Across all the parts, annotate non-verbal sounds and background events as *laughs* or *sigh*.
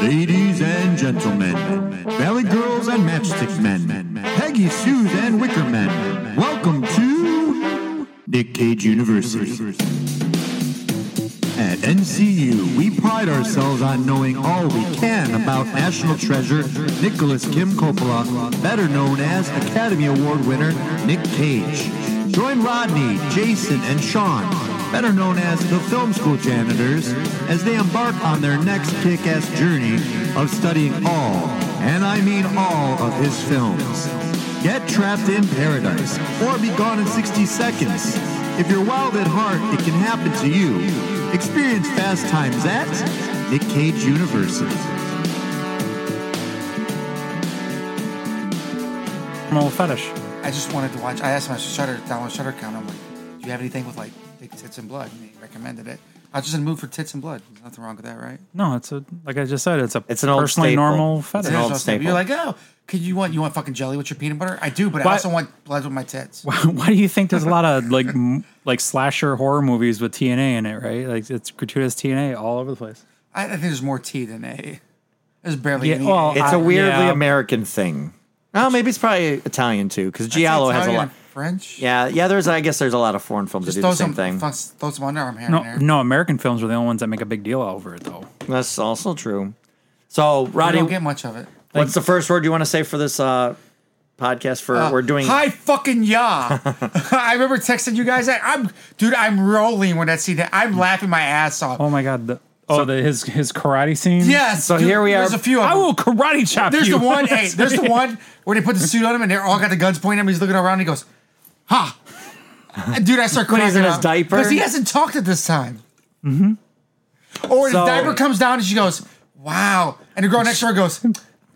Ladies and gentlemen, Valley Girls and Matchstick Men, Peggy Sue's and Wicker Men, welcome to Nick Cage University. At NCU, we pride ourselves on knowing all we can about national treasure Nicolas Kim Coppola, better known as Academy Award winner Nick Cage. Join Rodney, Jason, and Sean, better known as the Film School Janitors, as they embark on their next kick ass journey of studying all, and I mean all, of his films. Get trapped in paradise or be gone in 60 seconds. If you're wild at heart, it can happen to you. Experience fast times at Nick Cage University. Normal fetish. I just wanted to watch. I asked my Shudder download Shudder count. I'm like, do you have anything with like big tits and blood? And he recommended it. I was just in the mood for tits and blood. There's nothing wrong with that, right? No, it's a like I just said, it's a It's an old personally staple. normal It's fetish. an old staple. You're like, oh, could you want you want fucking jelly with your peanut butter? I do, but Why- I also want blood with my tits. *laughs* Why do you think there's a lot of like m- like slasher horror movies with TNA in it, right? Like it's gratuitous TNA all over the place. I, I think there's more T than A. There's barely Yeah, any. well, A. It's I- a weirdly yeah. American thing. Oh, maybe it's probably Italian too, because Giallo has a Italian lot. And French. Yeah, yeah. There's, I guess, there's a lot of foreign films Just that do the throw same some, thing. throw throw some underarm hair in No, there. no, American films are the only ones that make a big deal over it, though. That's also true. So, I Roddy, don't get much of it. what's the first word you want to say for this uh, podcast? For Uh, we're doing. Hi fucking yeah. *laughs* *laughs* I remember texting you guys that I'm dude, I'm rolling when I see that. I'm laughing my ass off. Oh my god! The, oh, the, his his karate scene. yes. So dude, here we are. There's a few of I them. will karate chop There's you. the one, hey, there's the *laughs* one where they put the suit on him and they're all got the guns pointing at him. He's looking around and he goes, ha. Dude, I start When cracking he's in his up. diaper? Because he hasn't talked at this time. Mm-hmm. Or his So- diaper comes down and she goes, wow. And the girl next to her goes,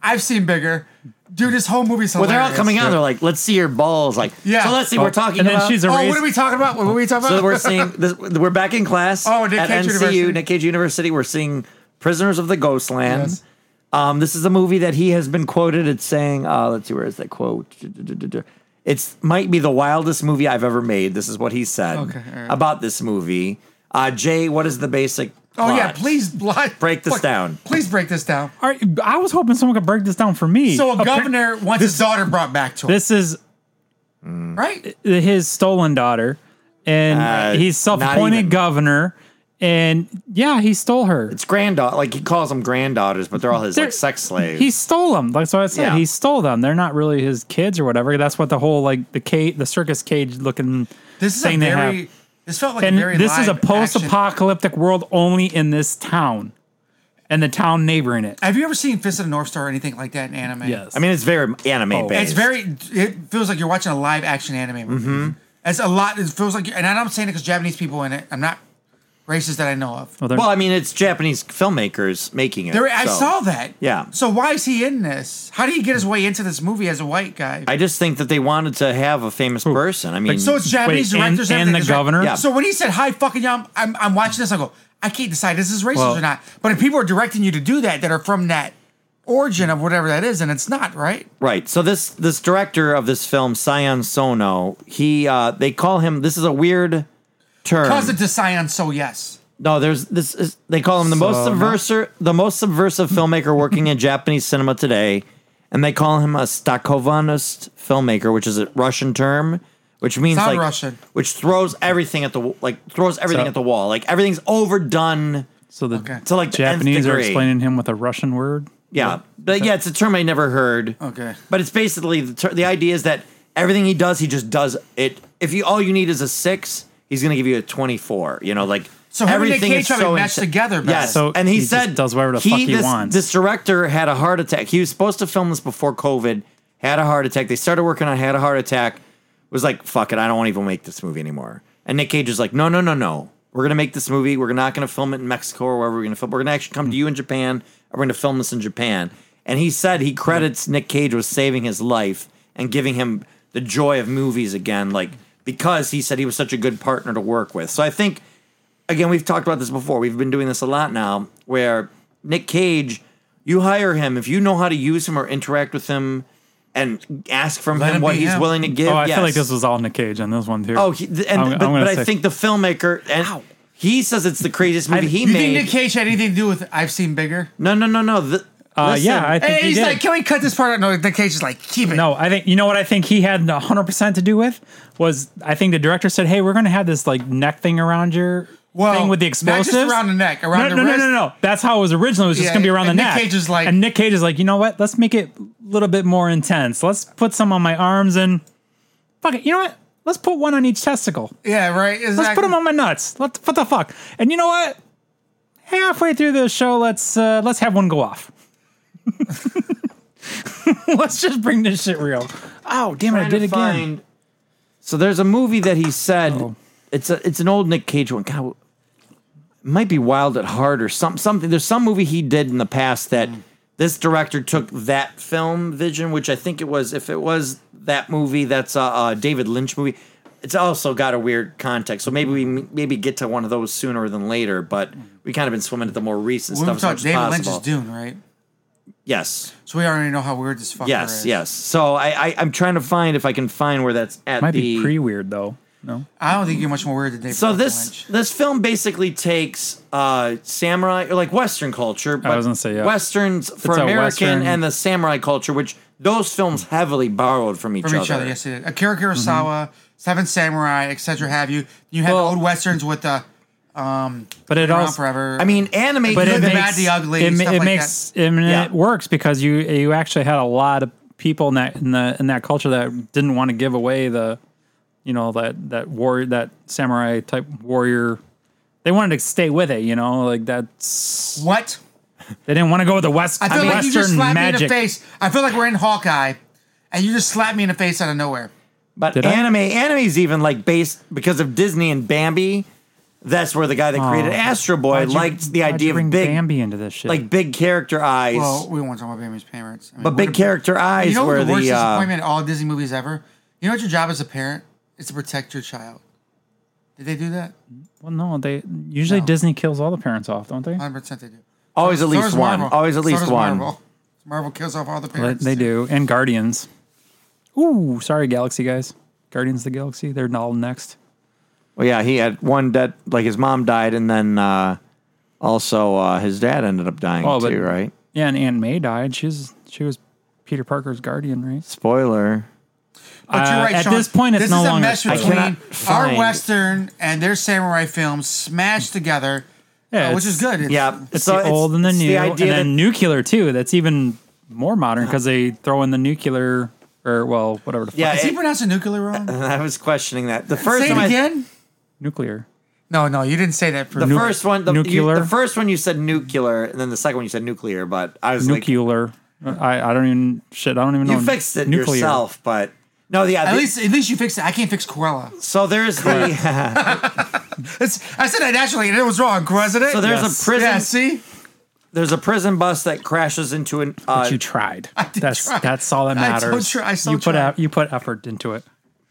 I've seen bigger. Dude, this whole movie's well, hilarious. they're all coming out. They're like, "Let's see your balls." Like, Yeah. So let's see. Oh, we're talking and then about. she's Oh, what are we talking about? What are we talking about? so we're *laughs* seeing. This, we're back in class. Oh, Nick at Cage NCU, University. Nick Cage University. We're seeing Prisoners of the Ghostland. Yes. Um, this is a movie that he has been quoted as saying, uh, let's see, where is that quote? It's might be the wildest movie I've ever made. This is what he said Okay, all right. about this movie. Uh, Jay, what is the basic? Oh yeah, plot? please *laughs* bl- Break this fuck, down. Please break this down. All right, I was hoping someone could break this down for me. So a Appar- governor wants his daughter brought back to him, This is right? his stolen daughter, and Uh, he's not self-appointed even. governor. And yeah, he stole her. It's granddaughter. Like he calls them granddaughters, but they're all his They're- like sex slaves. He stole them. That's what I said. Yeah. He stole them. They're not really his kids or whatever. That's what the whole like the cage, the circus cage looking This is a thing they very. have. This felt like a And very. this is a post-apocalyptic world only in this town, and the town neighboring it. Have you ever seen Fist of the North Star or anything like that in anime? Yes. I mean, it's very anime Oh. based. It's very. It feels like you're watching a live action anime movie. Mm-hmm. It's a lot. It feels like, and I'm not saying it because Japanese people in it. I'm not racist that I know of. Well, Well, I mean, it's Japanese filmmakers making it. There, I so- saw that. Yeah. So why is he in this? How did he get his way into this movie as a white guy? I just think that they wanted to have a famous person. I mean, so it's Japanese Wait, directors and everything, the is right? governor? Yeah. So when he said hi fucking yeah, I'm, I'm, I'm watching this. I go, I can't decide this is racist Well- or not. But if people are directing you to do that, that are from that origin of whatever that is, and it's not right. right. So this this director of this film, Sion Sono, he uh, they call him. This is a weird term. Cause it to Scion, so yes. No, there's this. Is, they call him the most So, no. subversive, the most subversive filmmaker working in *laughs* Japanese cinema today, and they call him a Stakovanist filmmaker, which is a Russian term, which means Sound like Russian. which throws everything at the w- like throws everything So- at the wall. Like everything's overdone. so the Okay. To like the nth Japanese are degree. explaining him with a Russian word. Yeah, but yeah, it's a term I never heard. Okay. but it's basically the, ter- the idea is that everything he does, he just does it. If you all you need is a six, he's gonna give you a twenty four. You know, like So him and Nick Cage is probably so meshed together better. Yes, So and he, he said does whatever the fuck he this, wants. This director had a heart attack. He was supposed to film this before COVID. Had a heart attack. They started working on. Had a heart attack. Was like, fuck it. I don't want to even make this movie anymore. And Nick Cage is like, no, no, no, no. We're gonna make this movie. We're not gonna film it in Mexico or wherever we're gonna film. We're gonna actually come to you in Japan. And we're gonna film this in Japan. And he said he credits Nick Cage with saving his life and giving him the joy of movies again, like because he said he was such a good partner to work with. So I think again, we've talked about this before. We've been doing this a lot now, where Nick Cage, you hire him if you know how to use him or interact with him, and ask from Let him what he's him. willing to give. Oh, I yes. feel like this was all Nick Cage on this one too. Oh, he, and, I'm- but, I'm but I think the filmmaker and He says it's the craziest movie he You made. think Nick Cage had anything to do with I've seen bigger? no, no, no, no. The, Uh, listen, yeah, I think Hey, he he's did. like, can we cut this part out? No, Nick Cage is like, keep it. No, I think you know what I think he had 100% to do with was I think the director said, "Hey, we're going to have this like neck thing around your Well, thing with the not explosives just around the neck, around no, the no, wrist. no, no, no. That's how it was originally. It was just Yeah, going to be around and the Nick neck. Cage is like- and Nick Cage is like, you know what? Let's make it a little bit more intense. Let's put some on my arms and fuck it. You know what? Let's put one on each testicle. Yeah, right. Exactly. Let's put them on my nuts. Let's what the fuck? And you know what? Halfway through the show, let's uh, let's have one go off. *laughs* let's just bring this shit real. Oh damn it! I did to again. find- So there's a movie that he said Oh. it's a it's an old Nick Cage one. God, it might be Wild at Heart or some something. There's some movie he did in the past that mm. this director took that film vision, which I think it was. If it was that movie, that's a, a David Lynch movie. It's also got a weird context, so maybe we maybe get to one of those sooner than later. But we kind of been swimming at the more recent We stuff were as talking much as David Lynch's possible. Dune, right? Yes, So we already know how weird this fucker yes, is. yes. Yes. So I, I I'm trying to find if I can find where that's at. Might the, be pre weird though. No. I don't think you're much more weird than David So fucking this Lynch. this film basically takes uh samurai or like Western culture, but was gonna say, yeah. westerns for a American Western- and the samurai culture, which those films heavily borrowed from each from other. each other. Yes, it is. Akira Kurosawa, Seven Samurai, etc. Have you? You have Well- old westerns with the Um, but it around also forever. I mean, anime. but it the makes, bad, the ugly, it, stuff it like makes I mean, Yeah. it works because you you actually had a lot of people in that in the in that culture that didn't want to give away the you know that that warrior that samurai type warrior they wanted to stay with it you know like that's what? they didn't want to go with the west I feel like western you just slapped me in the face. I feel like we're in Hawkeye, and you just slapped me in the face out of nowhere. but Did I? anime, anime's even like based because of Disney and Bambi. That's where the guy that created Astro Boy Why'd you- liked the why'd idea you bring of big, Bambi into this shit like big character eyes. Well, we won't talk about Bambi's parents. I mean, but what big a- character eyes You know were what the worst the uh, disappointment in all Disney movies ever? You know what your job as a parent is to protect your child. Did they do that? well no they usually No. Disney kills all the parents off don't they 100 percent they do. always at So least does one. Marvel. Always at So least does one. Marvel. Marvel kills off all the they, parents. they too. do and Guardians ooh sorry Galaxy guys Guardians of the Galaxy they're all next Well, yeah, he had one that like his mom died, and then uh, also uh, his dad ended up dying Oh, but- too, right? Yeah, and Aunt May died. She's she was Peter Parker's guardian, right? Spoiler. But you're Uh, right, at Sean. this point, it's this no is a longer mesh spoiler. between cannot our find- Western and their samurai films smashed together, Yeah, uh, which it's- is good. It's- Yeah, It's so the old and the it's new, and idea then nuclear too. That's even more modern because they throw in the nuclear or well, whatever the fuck. Yeah, Is he it- pronouncing nuclear wrong? *laughs* I was questioning that. The first Say it time I, again. Nuclear. No, no, you didn't say that. For the Nu- first one, the, you- nuclear? the first one you said nuclear, and then the second one you said nuclear. But I was like, Nuclear. I, I don't even shit. I don't even know. you fixed it nuclear. yourself. But no, yeah. at the- least, at least you fixed it. I can't fix Cruella. so there's the *laughs* It's, I said that naturally, and it was wrong, wasn't it? so there's Yes. a prison. Yeah, see, There's a prison bus that crashes into an. Uh, But you tried. I did That's try. that's all that matters. don't try- I still you put tried. out you put effort into it.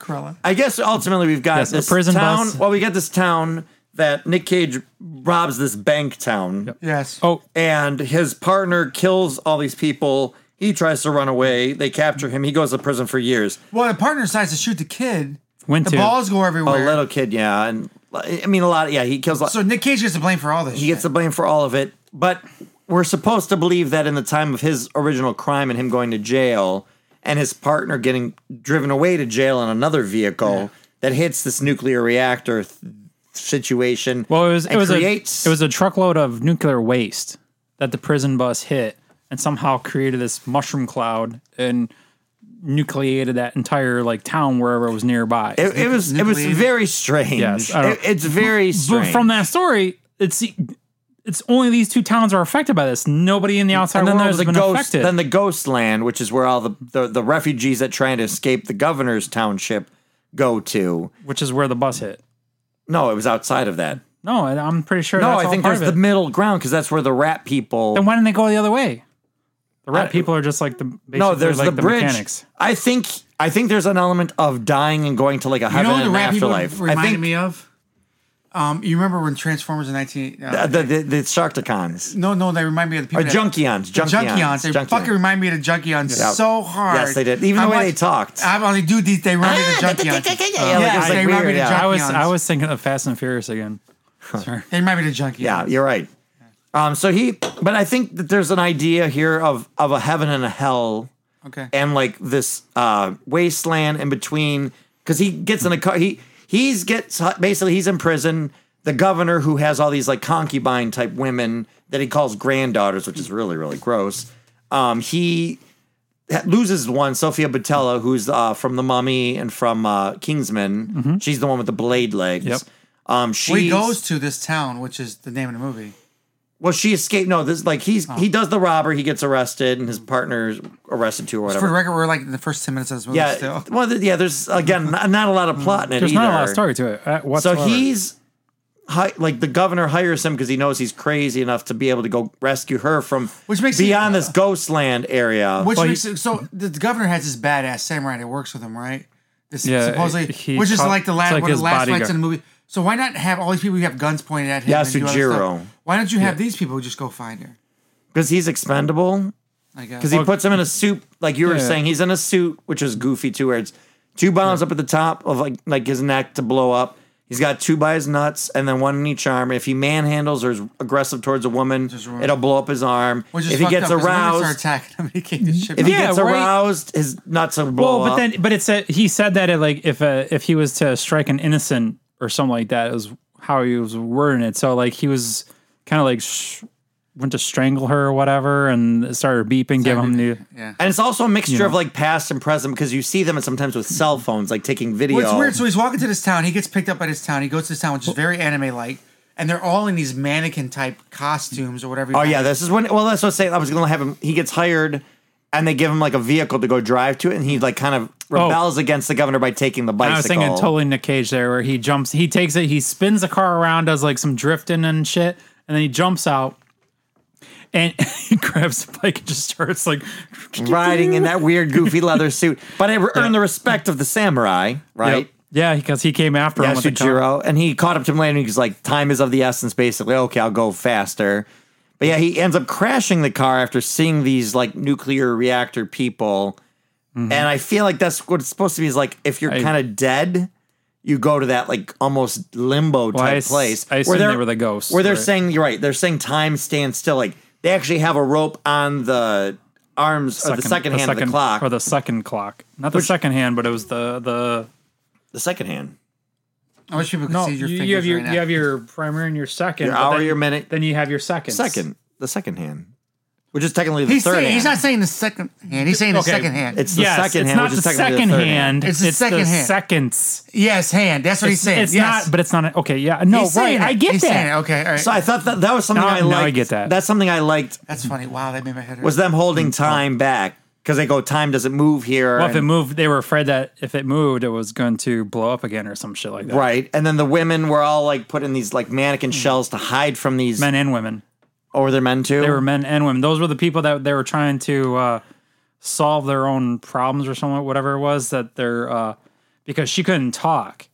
Cruella. I guess ultimately we've got Yes, a this prison town. bus. Well, we got this town that Nick Cage robs this bank town. Yes. Oh, and his partner kills all these people. He tries to run away. They capture him. He goes to prison for years. Well, the partner decides to shoot the kid. went The to balls go everywhere. A everywhere. little kid, yeah, and I mean a lot. Yeah, he kills. A lot. So Nick Cage gets the blame for all this. he gets the blame for all of it. But we're supposed to believe that in the time of his original crime and him going to jail, and his partner getting driven away to jail in another vehicle that hits this nuclear reactor th- situation. Well, it was it was creates a it was a truckload of nuclear waste that the prison bus hit, and somehow created this mushroom cloud and nucleated that entire like town wherever it was nearby. It, it was it was very strange. Yes, It- it's very but from that story, it's it's only these two towns are affected by this. Nobody in the outside and then world there's has the been ghost. affected. Then the ghost land, which is where all the, the the refugees that trying to escape the governor's township go to. which is where the bus hit. No, it was outside of that. No, I'm pretty sure. No, that's I all think part there's the middle ground because that's where the rat people. Then why didn't they go the other way? The rat I- people are just like the basically no, there's like the bridge. mechanics. I think I think there's an element of dying and going to like a You heaven know what the and rat people afterlife. I reminded think me of? Um, you remember when Transformers in 19... Uh, the the, the Sharkticons. no, no, they remind me of the people Or that- Junkions. The Junkions. Junkions. They Junkions. fucking remind me of the Junkions Yeah. so hard. Yes, they did. Even the I'm way like- they talked. I'm only do these. They remind me of the Junkions. Yeah, like, Yeah, they remind me weird, of yeah. I was Junkions. I was thinking of Fast and Furious again. He might be the junkie. Yeah, you're right. Um, so he, but I think that there's an idea here of of a heaven and a hell, Okay. and like this uh, wasteland in between. Because he gets in a car, he he's gets basically he's in prison. The governor, who has all these like concubine type women that he calls granddaughters, which is really really gross. Um, he loses one, Sofia Boutella, who's uh, from The Mummy and from uh, Kingsman. She's the one with the blade legs. Yep. Um, she Well, goes to this town, which is the name of the movie. Well, she escaped. No, this like he's Oh. he does the robber. He gets arrested, and his partner's arrested too, or whatever. For the record, we're like in the first ten minutes of this movie. Yeah, Still. *laughs* well, th- yeah. There's again *laughs* not, not a lot of plot in it There's either. not a lot of story to it. uh, So Whatsoever. he's hi, like the governor hires him because he knows he's crazy enough to be able to go rescue her from Which makes it- beyond this *laughs* ghost land area. Which Well, makes it, so the, the governor has this badass samurai that works with him, right? This Yeah, supposedly, he which is caught- like the it's last like one of his the last fights in the movie. So why not have all these people who have guns pointed at him? and do Yasujiro. Why don't you have these people just go find her? Because he's expendable. I guess. Because he puts him in a suit, like you were Yeah. saying, he's in a suit, which is goofy too, where it's two bombs up at the top of like like his neck to blow up. He's got two by his nuts and then one in each arm. If he manhandles or is aggressive towards a woman, run. it'll blow up his arm. Which is if he fucked gets up, 'cause the women start aroused, attacking him. *laughs* He can't get shit if he back. Yeah, gets right. aroused, his nuts will blow well, but up. then but it said he said that it like if uh, if he was to strike an innocent or something like that, it was how he was wording it. So like he was kind of like sh- went to strangle her or whatever, and it started beeping, give him the. yeah. and it's also a mixture know. of like past and present because you see them and sometimes with cell phones, like taking video. Well, it's weird. So he's walking to this town. He gets picked up by this town. He goes to this town, which is very anime like, and they're all in these mannequin type costumes or whatever. you Oh call yeah, it. this is when. Well, that's what I was saying. I was gonna have him. He gets hired, and they give him like a vehicle to go drive to it, and he like kind of oh. rebels against the governor by taking the bicycle. I was thinking totally Nick Cage there, where he jumps, he takes it, he spins the car around, does like some drifting and shit, and then he jumps out. And *laughs* he grabs the bike and just starts like riding in that weird, goofy leather suit. *laughs* But it earned the respect of the samurai, right? Yep. Yeah, because he came after him with the. Yasujiro, and he caught up to him later. and He's like, "Time is of the essence." Basically, okay, I'll go faster. But yeah, he ends up crashing the car after seeing these like nuclear reactor people, mm-hmm. and I feel like that's what it's supposed to be. Is like if you're kind of dead, you go to that like almost limbo Well, I type place I assume they're- they were the ghosts, Where they're right? saying you're right. They're saying time stands still. Like they actually have a rope on the arms or the second hand of the clock. or the second clock, not the second hand, but it was the the. the second hand. I wish people could No, see your you, fingers you have your right now. you have your primary and your second. Your hour, then, your minute. Then you have your seconds. Second, the second hand, which is technically the He's third saying hand. he's not saying the second hand. He's saying the Okay. second hand. It's the Yes, second it's hand, not which the is second the third hand. It's the second the hand. seconds. yes, hand. That's what he's saying. it's yes. not, but it's not. Okay, yeah, no, he's right. I get he's that. Saying it. Okay, all right. So I thought that that was something Now- I now liked. I get that. That's something I liked That's funny. Wow, that made my head hurt. was them holding mm, time back because they go time doesn't move here. Well, if it and- moved, they were afraid that if it moved, it was going to blow up again or some shit like that. right, and then the women were all like put in these like mannequin shells to hide from these. Men and women. or they're men too. They were men and women. Those were the people that they were trying to uh, solve their own problems or something, whatever it was that they're uh, because she couldn't talk.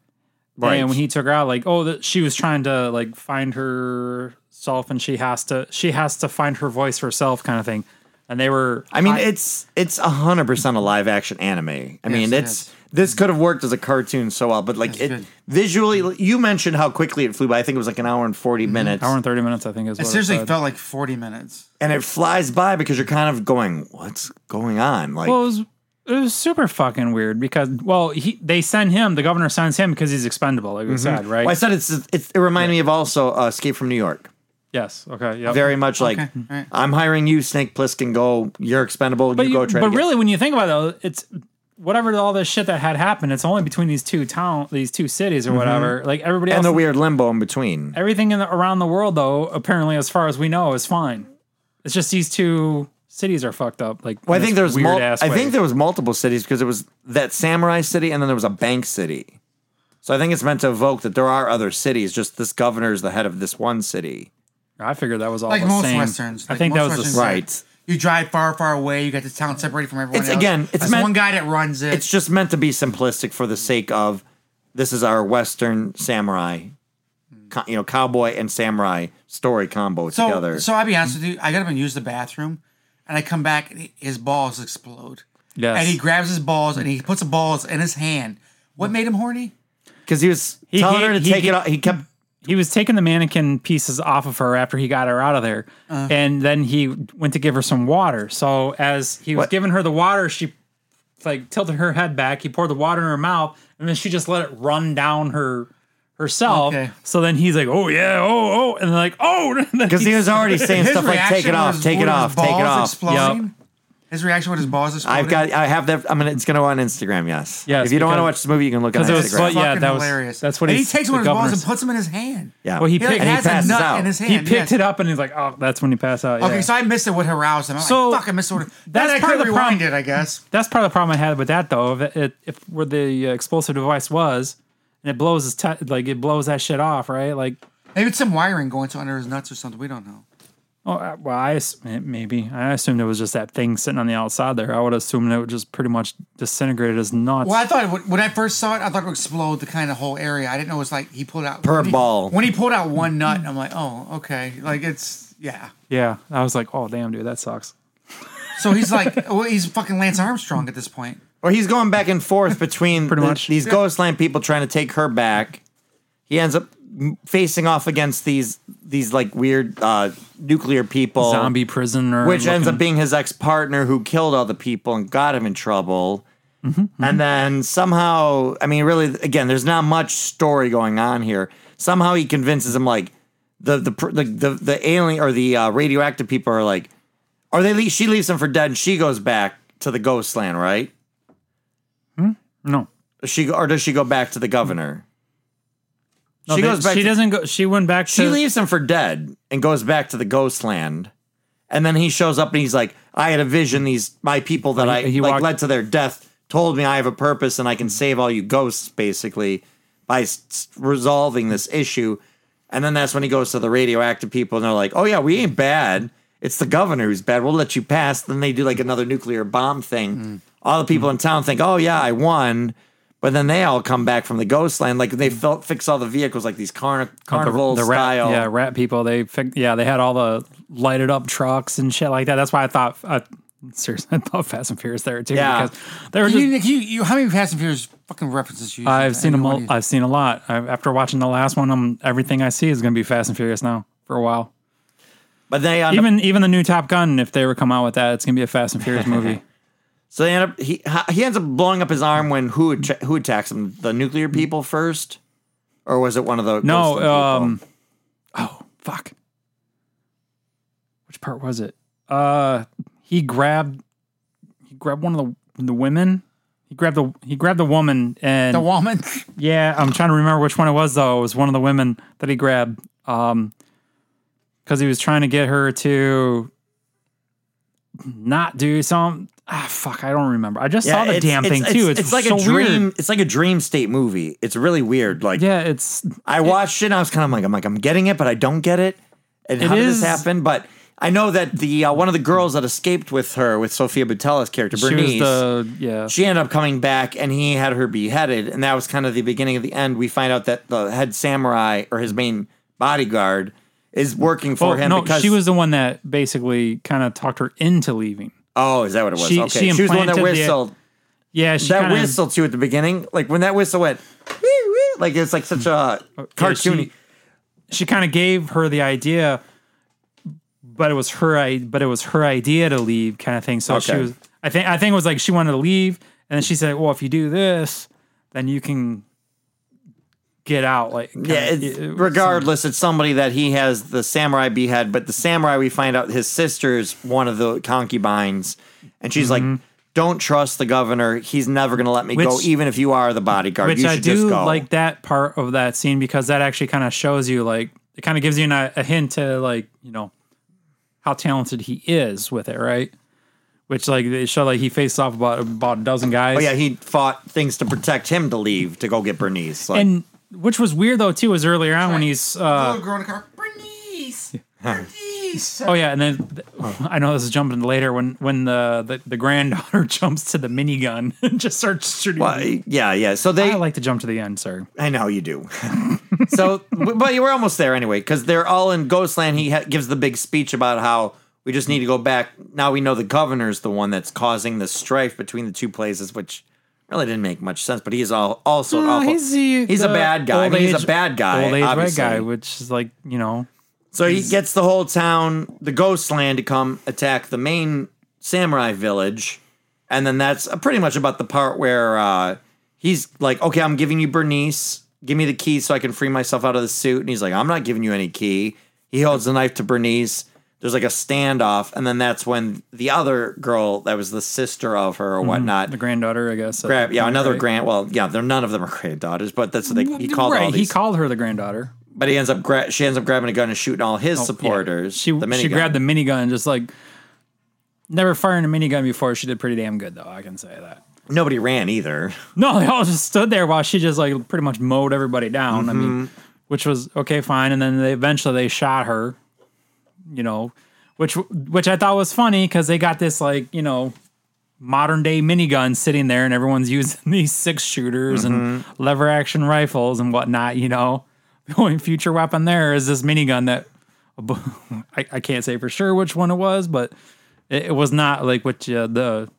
Right. And when he took her out, like, oh, that she was trying to like find herself, and she has to she has to find her voice herself, kind of thing. And they were. I mean, it's it's a hundred percent a live action anime. I mean, it's is. this could have worked as a cartoon so well, but like That's it good. visually, you mentioned how quickly it flew by. I think it was like an hour and 40 minutes, hour and thirty minutes, I think, is it what it seriously said. felt like 40 minutes. and it flies by because you're kind of going, "What's going on?" Like, Well, it was, it was super fucking weird because, well, he they send him, the governor sends him because he's expendable, like we said, right? well, I said it's, it's it reminded me of also uh, Escape from New York. Yes. Okay. Yeah. Very much like Okay, alright. I'm hiring you, Snake Plissken. Go, you're expendable. but you, you- go try. but to get- really, when you think about it, though, it's whatever all this shit that had happened. It's only between these two town, these two cities or whatever. Like everybody Mm-hmm. and else, the weird limbo in between. everything in the, around the world, though, apparently, as far as we know, is fine. It's just these two cities are fucked up. Like, Well, I think this there was weird mul- ass I way. think there was multiple cities because it was that samurai city and then there was a bank city. So I think it's meant to evoke that there are other cities. Just this governor is the head of this one city. I figured that was all Like the most same. westerns. I Like think that most was westerns, the Right. You drive far, far away. You got the town separated from everyone It's- else. again, it's There's meant- one guy that runs it. It's just meant to be simplistic for the sake of this is our western samurai, co- you know, cowboy and samurai story combo so, together. so I'll be honest with you. I got up and use the bathroom, and I come back, and his balls explode. Yes. And he grabs his balls and he puts the balls in his hand. What made him horny? Because he was He telling gave- her to he take gave- it off. He kept he was taking the mannequin pieces off of her after he got her out of there, Uh. and then he went to give her some water. So as he was What? giving her the water, she like tilted her head back. He poured the water in her mouth, and then she just let it run down her herself. Okay. So then he's like, "Oh yeah, oh oh," and like, "Oh," *laughs* Because he was already saying *laughs* stuff like "Take it off, take it off, take it off." Exploding. His reaction with his balls exploding. I've got, I have that. I mean, it's gonna go on Instagram. Yes. Yes, If you don't want to because- watch this movie, you can look on because it was Instagram. so- yeah, Fucking that was- hilarious. that's what and he he's- takes the one of his balls and governor's- puts them in his hand. yeah. Well, he He like picked- and he has a passes nut out. in his hand. he picked yes. it up and he's like, "Oh, that's when he passed out." Okay, yeah. so I missed it. What aroused him? I'm So, like, fuck, I missed what. that's That's I part of could the rewind problem. it, I guess. That's part of the problem I had with that though. If it, it if where the uh, explosive device was, and it blows his te- like it blows that shit off, right? Like, Maybe it's some wiring going to under his nuts or something. We don't know. Oh uh, well, I maybe I assumed it was just that thing sitting on the outside there. I would assume it would just pretty much disintegrate as nuts. Well, I thought it would, when I first saw it, I thought it would explode the kind of whole area. I didn't know it was like he pulled out Per when he- ball. When he pulled out one nut, I'm like, oh, okay. Like it's yeah. Yeah, I was like, oh damn, dude, that sucks. So he's like, *laughs* well, he's fucking Lance Armstrong at this point. Or he's going back and forth between *laughs* Pretty the- much. these Ghostland people trying to take her back. He ends up m- facing off against these these like weird uh, nuclear people, Zombie prisoner, which ends up being his ex partner who killed all the people and got him in trouble. Mm-hmm, And then somehow, I mean, really, again, there's not much story going on here. Somehow he convinces him like the the the the, the alien or the uh, radioactive people are like, or they leave, she leaves him for dead and she goes back to the ghost land, right? no. She or does she go back to the governor? No, she they- goes back. She to- doesn't go. She went back. She to, leaves him for dead and goes back to the ghost land. And then he shows up and he's like, "I had a vision. These my people that I like walked- led to their death told me I have a purpose and I can save all you ghosts, basically, by s- resolving this issue." And then that's when he goes to the radioactive people and they're like, "Oh yeah, we ain't bad. It's the governor who's bad. We'll let you pass." Then they do like another nuclear bomb thing. Mm. All the people in town think, "Oh yeah, I won." But then they all come back from the ghost land, like they felt, fix all the vehicles, like these carn- carnival the rat, style. yeah, rat people. They fi- yeah, they had all the lighted up trucks and shit like that. That's why I thought. I, seriously, I thought Fast and Furious there too. Yeah. because they were You, just. you, you, how many Fast and Furious fucking references you? I've seen them. Anyone All, you- I've seen a lot. I, after watching the last one, I'm, everything I see is going to be Fast and Furious now for a while. But they end up, Even even the new Top Gun, if they were come out with that, it's going to be a Fast and Furious movie. *laughs* so they end up he he ends up blowing up his arm when who att- who attacks him? The nuclear people first, or was it one of the No, Ghostland people? um, oh fuck. Which part was it? Uh, he grabbed he grabbed one of the the women. He grabbed the he grabbed the woman and the woman. *laughs* yeah, I'm trying to remember which one it was though. It was one of the women that he grabbed. Um, because he was trying to get her to not do some. Ah, fuck, I don't remember. I just saw the it's- damn it's- thing too. It's, It's, it's like so a dream. Weird. It's like a dream state movie. It's really weird. Like Yeah, it's I watched it, and I was kind of like, I'm like, I'm getting it, but I don't get it. And how did is- this happen? But I know that the uh, one of the girls that escaped with her, with Sofia Boutella's character, she was the yeah. she ended up coming back and he had her beheaded and that was kind of the beginning of the end we find out that the head samurai or his main bodyguard is working for Well, him no, because she was the one that basically kind of talked her into leaving. oh is that what it was she- okay she she, was the one that implanted the- whistled Yeah, she that kinda, whistle too at the beginning like when that whistle went like it's like such a mm. cartoony She, she kind of gave her the idea, but it was her. But it was her idea to leave, kind of thing. So she was. I think. I think it was like she wanted to leave, and then she said, "Well, if you do this, then you can get out." Like, yeah, it's, it- it was regardless, it's somebody that he has the samurai behead, but the samurai we find out his sister's one of the concubines, and she's like, "Don't trust the governor. He's never going to let me go, Mm-hmm. Even if you are the bodyguard. Which you I should just do go." like that part of that scene because that actually kind of shows you like it kind of gives you an, a hint to like you know how talented he is with it, right? Which like they show like he faced off about about a dozen guys. Oh yeah, he fought things to protect him to leave to go get Bernice. Like, and which was weird though too was earlier on when he's uh little girl in the car. Bernice. *laughs* Bernice. oh yeah and then th- I know this is jumping later when when the the, the granddaughter *laughs* jumps to the minigun *laughs* and just starts shooting. well, yeah, yeah. So they, I like to jump to the end, sir. I know you do. so, but you were almost there anyway, because they're all in Ghostland. He ha- gives the big speech about how we just need to go back. Now we know the governor's the one that's causing the strife between the two places, which really didn't make much sense. But he is all also No, awful. he's the, he's a bad guy. I mean, he's a bad guy. Old age obviously. guy, which is like you know, So he gets the whole town, the ghost land, to come attack the main samurai village. And then that's pretty much about the part where uh, he's like, okay, I'm giving you Bernice. Give me the key so I can free myself out of the suit. And he's like, I'm not giving you any key. He holds the knife to Bernice. There's like a standoff. And then that's when the other girl that was the sister of her or whatnot the granddaughter, I guess. yeah, another Right. grand. Well, yeah, they're none of them are granddaughters, but that's what they, he called right, all he called her the granddaughter. but he ends up gra- she ends up grabbing a gun and shooting all his supporters. She the she grabbed the minigun, just like never firing a minigun before. She did pretty damn good, though. I can say that. Nobody ran either. No, they all just stood there while she just like pretty much mowed everybody down. I mean, Mm-hmm. which was okay, fine. And then they eventually they shot her. You know, which which I thought was funny because they got this like you know modern day minigun sitting there, and everyone's *laughs* using these six shooters and Mm-hmm. lever action rifles and whatnot. You know, *laughs* the only future weapon there is this minigun that *laughs* I, I can't say for sure which one it was, but it, it was not like what uh, the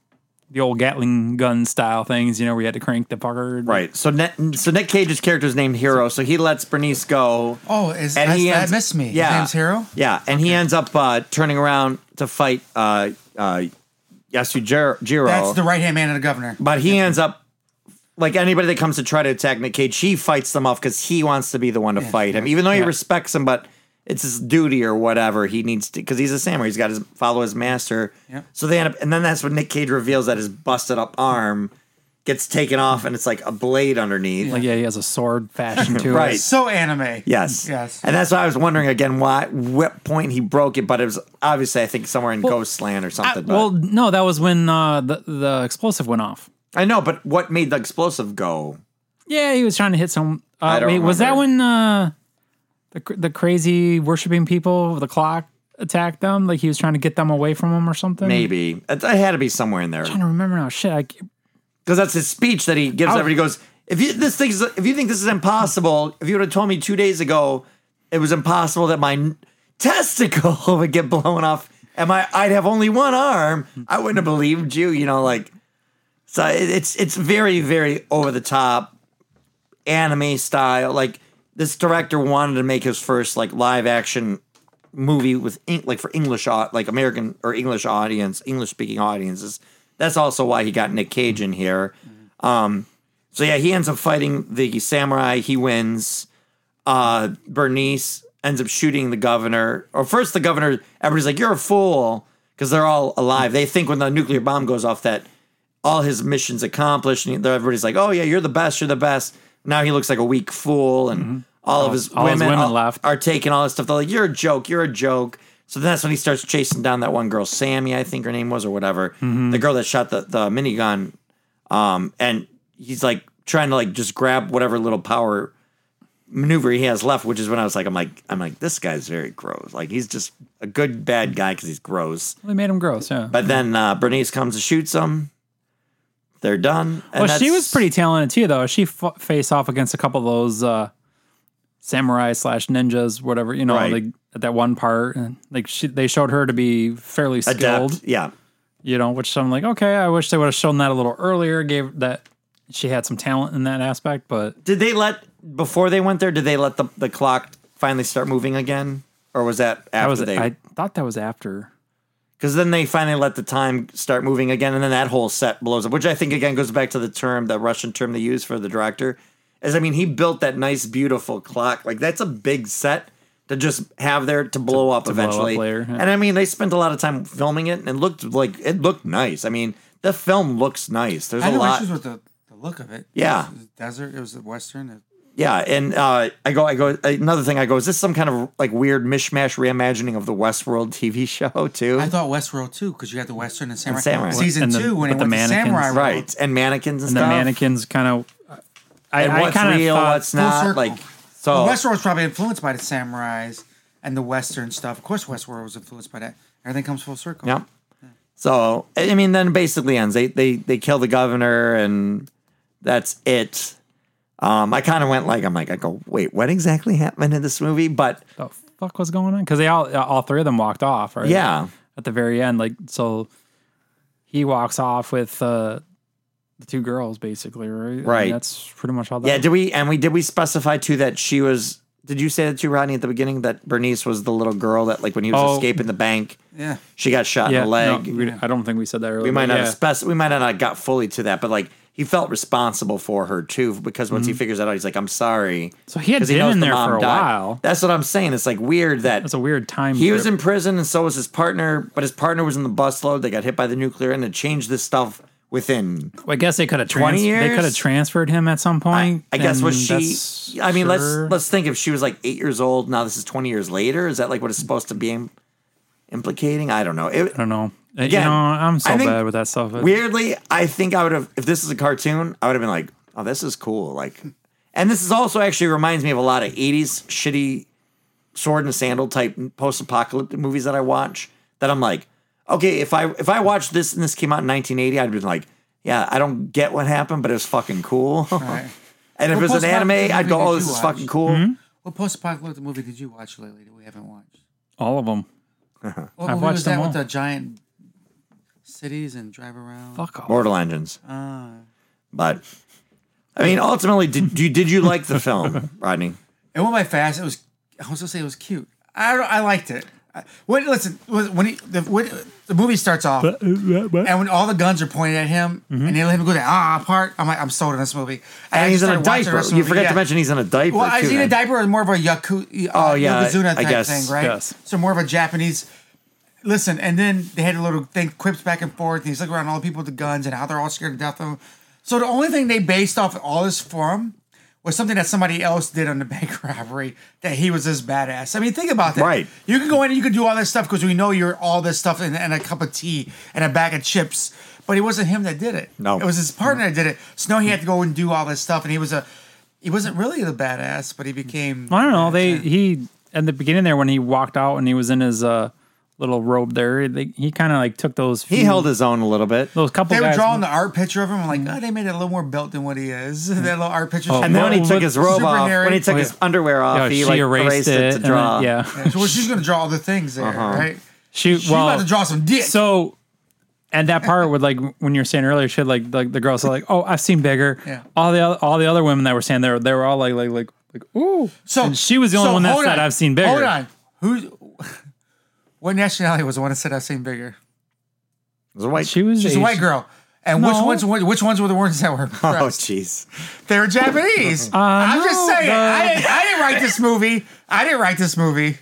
the old Gatling gun style things, you know, where you had to crank the fucker. Right. So Nick, so Nick Cage's character is named Hero. So he lets Bernice go. Oh, is And that's, he that ends- missed me. Yeah. His name's Hero. Yeah, and he ends up uh, turning around to fight uh, uh, Yasujiro. That's the right hand man of the governor. but he ends up like anybody that comes to try to attack Nick Cage, he fights them off because he wants to be the one to fight him, even though he Yeah. respects him. But it's his duty or whatever he needs to because he's a samurai. He's got to follow his master. Yep. So they end up, and then that's when Nick Cage reveals that his busted up arm gets taken off, and it's like a blade underneath. Like, yeah, he has a sword fashion to *laughs* it. Right. it. So anime. Yes. Yes. And that's why I was wondering again why what point he broke it, but it was obviously I think somewhere in Ghostland or I- something. but- well, no, that was when uh, the the explosive went off. I know, but what made the explosive go? Yeah, he was trying to hit some. Uh, I don't wait, was that when uh, the the crazy worshiping people, the clock attacked them? Like he was trying to get them away from him or something. Maybe it, it had to be somewhere in there I don't remember now. Shit, I, because that's his speech that he gives. I'll- Everybody goes, if you this thing's if you think this is impossible, if you would have told me two days ago it was impossible that my testicle *laughs* would get blown off and my I'd have only one arm, I wouldn't have believed you. You know, like so it, it's it's very very over the top anime style. Like this director wanted to make his first like live action movie with like for English like American or English audience, English speaking audiences. That's also why he got Nick Cage in here. Um, so yeah, he ends up fighting the samurai. He wins. Uh, Bernice ends up shooting the governor. Or first, the governor. Everybody's like, "You're a fool," because they're all alive. They think when the nuclear bomb goes off that all his missions accomplished, and everybody's like, "Oh yeah, you're the best. You're the best." Now he looks like a weak fool, and all of his Mm-hmm. all his women, women are- left. are taking all this stuff. They're like, "You're a joke. You're a joke." So then that's when he starts chasing down that one girl, Sammy, I think her name was, or whatever, Mm-hmm. the girl that shot the the minigun. Um, and he's like trying to like just grab whatever little power maneuver he has left, which is when I was like, I'm like, I'm like, this guy's very gross. Like he's just a good bad guy because he's gross. Well, they made him gross. Yeah. But then uh, Bernice comes and shoots him. They're done. And well, she was pretty talented too, though. She f- faced off against a couple of those uh, samurai slash ninjas, whatever you know, Right. like at that one part, and like she, they showed her to be fairly skilled. adept. Yeah. You know, which I'm like, okay, I wish they would have shown that a little earlier. Gave that she had some talent in that aspect, but Did they let before they went there? Did they let the the clock finally start moving again, or was that after that was they? I thought that was after. Because then they finally let the time start moving again, and then that whole set blows up, which I think again goes back to the term, the Russian term they use for the director. Is I mean, he built that nice, beautiful clock. Like that's a big set to just have there to blow up to blow up eventually. later, yeah. And I mean, they spent a lot of time filming it, and it looked like it looked nice. I mean, the film looks nice. There's I a lot. issues with the, the look of it. Yeah. It was desert. It was the western. It- Yeah, and uh, I go, I go. Another thing, I go. Is this some kind of like weird mishmash reimagining of the Westworld TV *laughs* show too? I thought Westworld too, because you had the western and samurai. samurai. Season And the- two when it with the went mannequins. samurai. world. right, and mannequins and, And the mannequins kind of. I, and I what's kind of real, thought, what's Full not. circle. Like so, Well, Westworld was probably influenced by the samurais and the western stuff. Of course, Westworld was influenced by that. Everything comes full circle. Yep. So I I mean, then it basically ends. They they they kill the governor, and that's it. Um, I kind of went like I'm like I go wait, what exactly happened in this movie? But the fuck was going on? Because they all all three of them walked off, right? yeah, At the very end, like so, he walks off with uh, the two girls, basically, right? I mean, that's pretty much all that. Yeah, did we and we did we specify too that she was did you say that to Rodney, at the beginning that Bernice was the little girl that like when he was Oh. escaping the bank, Yeah. she got shot yeah. in the leg. no, we- I don't think we said that earlier. we might not yeah. have spec- we might not have got fully to that, but like he felt responsible for her too because once he figures that out, he's like, "I'm sorry." Mm-hmm. So he had been knows in the there for a died. while. That's what I'm saying. It's like weird that it's a weird time. he was in prison and so was his partner, but his partner was in the busload. They got hit by the nuclear and it changed this stuff within. I guess they could have 20 trans- They years? could have transferred him at some point. I guess was she? I mean, sure. let's let's think if she was like eight years old. Now this is twenty years later. Is that like what it's supposed to be implicating? I don't know. It, I don't know. Uh, Again, you know, I'm so bad with that stuff. weirdly, I think I would have if this is a cartoon, I would have been like, "Oh, this is cool." Like, and this is also actually reminds me of a lot of '80s shitty sword and sandal type post-apocalyptic movies that I watch. That I'm like, okay, if I if I watched this and this came out in 1980, I'd been like, yeah, I don't get what happened, but it was fucking cool. Right. *laughs* and if What it was an anime, I'd go, oh, this you is fucking cool. Hmm? What post-apocalyptic movie did you watch lately that we haven't watched? all of them. What I've movie watched was them that all. with the giant cities and drive around? Fuck off. Mortal Engines. Ah. But I mean, ultimately, did you did you like the film, *laughs* Rodney? It went by fast. It was. I was gonna say it was cute. I I liked it. I- When listen when when, he, the, when the movie starts off and when all the guns are pointed at him and they let him go to ah part, I'm like I'm sold on this movie. And I he's in a started watching the diaper. rest of the You movie, forget yeah. to mention he's in a diaper. Well, too, is he in a diaper or more of a yaku? Uh, Oh, yeah, Yokozuna I type guess. thing, right? Yes. So more of a Japanese. Listen, and then they had a little thing quips back and forth. And he's looking around all the people with the guns and how they're all scared to death of him. So the only thing they based off all this from was something that somebody else did on the *laughs* bank robbery that he was this badass. I mean, think about that. Right. You can go in and you can do all this stuff because we know you're all this stuff and, and a cup of tea and a bag of chips. But it wasn't him that did it. No. It was his partner that did it. So now he had to go and do all this stuff. And he was a he wasn't really the badass, but he became I don't know. They he at the beginning there when he walked out and he was in his uh little robe there. They, he kind of like took those. He held his own a little bit. those couple. They were guys- drawing the art picture of him. I'm like, oh, they made it a little more built than what he is. *laughs* that little art picture. Oh, And then when he took his robe Super off, narrative. when he took Oh, his underwear off, Yeah, he like erased, it, to and then- draw. yeah, So well, she's gonna draw the things there, Uh-huh. right? she She's well about to draw some dick. So, and that part with like when you were saying earlier, shit like like the girls are like, oh, I've seen bigger. Yeah. All the other, all the other women that were saying there, they were all like like like like ooh. so and she was the only so one that hold said on. I've seen bigger. Hold on, who? What nationality was the one that said I've seen bigger? It was a white. She was She's a Asian. white girl. And which ones? Which ones were the ones that were? oh, impressed? jeez. they were Japanese. *laughs* I'm just no, saying. the- I, didn't, I didn't write this movie. I didn't write this movie.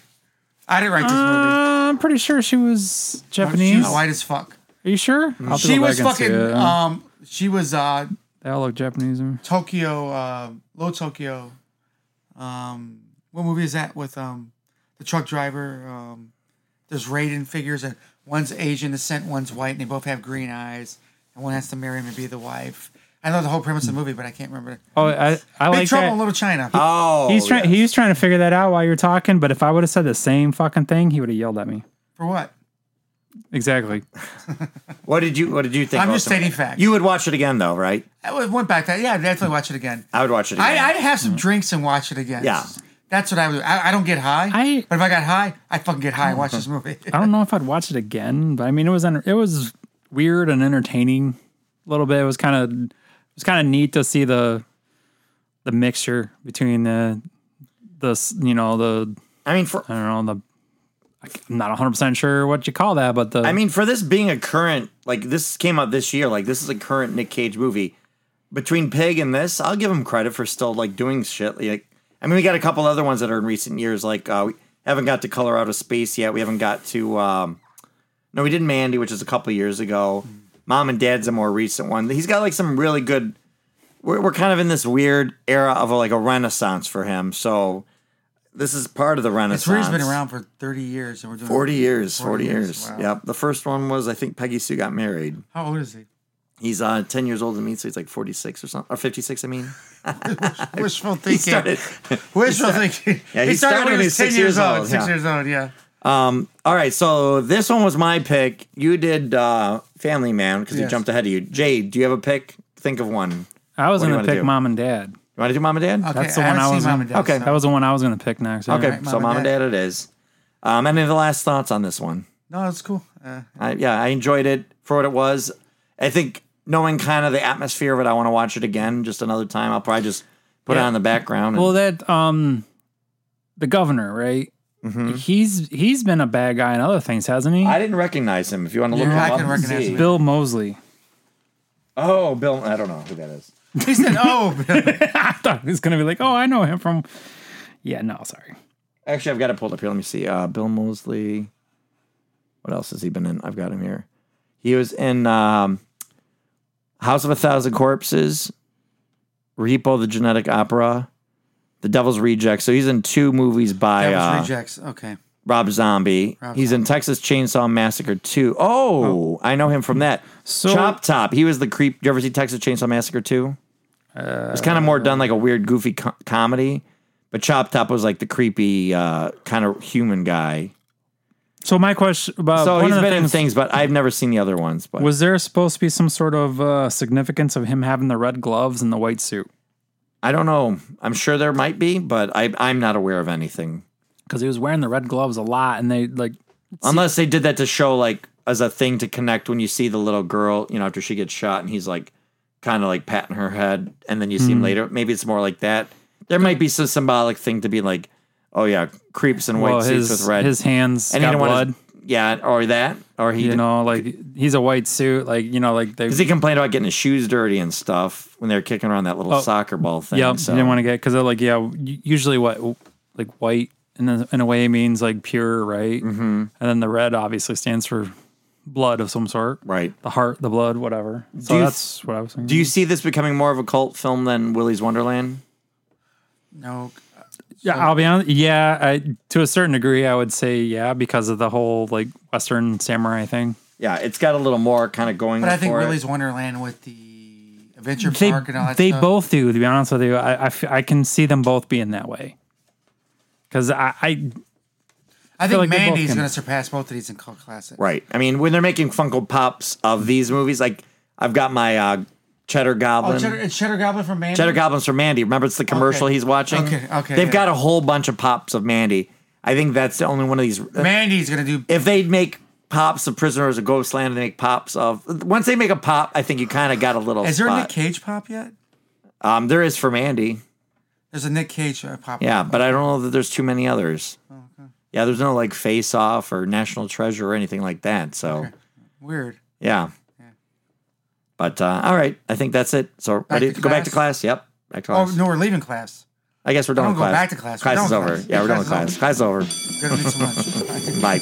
I didn't write this movie. Uh, I'm pretty sure she was She Japanese. was white as fuck. Are you sure? I'll have to She go was back and see fucking. it. Um, she was uh, they all look Japanese. Tokyo, uh, Low Tokyo. Um, what movie is that with um, the truck driver? Um, there's Raiden figures, and one's Asian descent, one's white, and they both have green eyes, and one has to marry him and be the wife. I know the whole premise of the movie, but I can't remember. Oh, I I Big like Trouble that. in Little China. Oh, He's trying. yes. He was trying to figure that out while you're talking. But if I would have said the same fucking thing, he would have yelled at me. For what? Exactly. *laughs* What did you What did you think? I'm just the- stating facts. You would watch it again, though, right? I went back that. Yeah, I'd definitely watch it again. I would watch it again. I, I'd have some mm-hmm. drinks and watch it again. Yeah. That's what I would do. I, I don't get high, I- but if I got high, I'd fucking get high and watch this *laughs* movie. I don't know if I'd watch it again, but I mean, it was enter- it was weird and entertaining a little bit. It was kind of it was kind of neat to see the the mixture between the the you know the I mean, for I don't know the I'm not 100 percent sure what you call that, but the I mean, for this being a current, like this came out this year, like this is a current Nick Cage movie. Between Pig and this, I'll give him credit for still like doing shit. Like, I mean, we got a couple other ones that are in recent years. Like, uh, we haven't got to Color Out of Space yet. We haven't got to. Um, no, we did Mandy, which is a couple years ago. Mom and Dad's a more recent one. He's got like some really good. We're, we're kind of in this weird era of a, like a renaissance for him. So this is part of the renaissance. really been around for 30 years, and we're doing 40 years, 40, 40 years, years. wow. Yep. The first one was, I think Peggy Sue got married. How old is he? He's uh, 10 years older than me, so he's like 46 or something. Or 56, I mean. *laughs* *laughs* *laughs* Wishful He thinking. started. Wishful thinking. Yeah, he started when he was 10 years years old. old, Six yeah. years old, yeah. Um, All right, so this one was my pick. You did uh, Family Man because he jumped ahead of you. Jay, do you have a pick? Think of one. I was what do you gonna pick do? Mom and Dad. You want to do Mom and Dad? Okay, That's the I one haven't I seen was Mom in. and Dad, Okay. so- That was the one I was gonna pick next. Okay, Alright, so Mom and Dad it is. Um, any of the last thoughts on this one? No, it's cool. Uh, I, yeah, I enjoyed it for what it was. I think knowing kind of the atmosphere of it, I want to watch it again just another time. I'll probably just put it on the background. and- Well, that um, the governor, right? Mm-hmm. He's he's been a bad guy in other things, hasn't he? I didn't recognize him. If you want to look Yeah, him I up, can and recognize him. Bill Moseley. Oh, Bill. I don't know who that is. *laughs* He said, "Oh, *laughs* I thought he was gonna be like, oh, I know him from. Yeah, no, sorry. Actually, I've got it pulled up here. Let me see. Uh, Bill Moseley. What else has he been in? I've got him here. He was in um, House of a Thousand Corpses, Repo the Genetic Opera, The Devil's Reject. So he's in two movies by was uh, rejects." Okay, Rob Zombie. Rob he's in Texas Chainsaw Massacre 2. Oh, I know him from that. So- Chop Top. He was the creep. You ever see Texas Chainsaw Massacre 2? it was kind of more done like a weird, goofy co- comedy. But Chop Top was like the creepy, uh, kind of human guy. So my question about so Uh, one he's of the been in things, things, but I've never seen the other ones. But was there supposed to be some sort of uh, significance of him having the red gloves and the white suit? I don't know. I'm sure there might be, but I, I'm not aware of anything. Because he was wearing the red gloves a lot, and they like Unless they did that to show like as a thing to connect when you see the little girl, you know, after she gets shot and he's like kind of like patting her head and then you Hmm. see him later. Maybe it's more like that. There might be some symbolic thing to be like, oh yeah, creeps in white well, suits his with red. his hands and he got didn't blood. his- yeah, or that. Or he you did, know, like he's a white suit, like you know, like they. because he complained about getting his shoes dirty and stuff when they were kicking around that little Oh, soccer ball thing. Yeah, so. you didn't want to get because they're like, yeah, usually what like white in a, in a way means like pure, right? Mm-hmm. And then the red obviously stands for blood of some sort, right. the heart, the blood, whatever. So you- that's what I was saying. Do you see this becoming more of a cult film than Willy's Wonderland? no, Yeah, I'll be honest. Yeah, I, to a certain degree, I would say yeah because of the whole like Western samurai thing. Yeah, it's got a little more kind of going. but I think for it. Willy's Wonderland with the Adventure They, Park and all that they stuff. both do. To be honest with you, I I can see them both being that way. Because I, I I think like they Mandy's going to surpass both of these in cult classic. Right. I mean, when they're making Funko Pops of these movies, like I've got my uh, Cheddar Goblin. Oh, Cheddar, it's Cheddar Goblin from Mandy. Cheddar Goblins from Mandy. Remember, it's the commercial Okay. he's watching. Okay, okay, They've yeah. got a whole bunch of pops of Mandy. I think that's the only one of these. Mandy's going to do. If they make pops of Prisoners of Ghostland, they make pops of. Once they make a pop, I think you kind of got a little. Is there a Nick. Cage pop yet? Um, there is for Mandy. There's a Nick Cage uh, pop. Yeah, but I don't know that there's too many others. Oh, Yeah, there's no like Face Off or National Treasure or anything like that. So. Weird. Yeah. But uh, all right, I think that's it. So ready to to go back to class? class? Yep, back to class. Oh no, we're leaving class. I guess we're done don't with go class. back to class. We're Class is with over. class. Yeah, we're done with Class class. is over. We're gonna need some lunch. *laughs* Bye.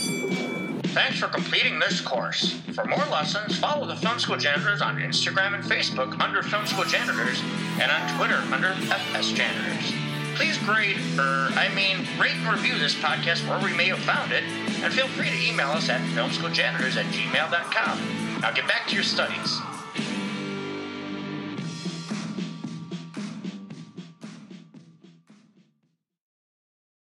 Thanks for completing this course. For more lessons, follow the Film School Janitors on Instagram and Facebook under Film School Janitors and on Twitter under FS Janitors. Please grade, er, I mean, rate and review this podcast wherever you may have found it, and feel free to email us at filmschooljanitors at gmail.com. Now get back to your studies.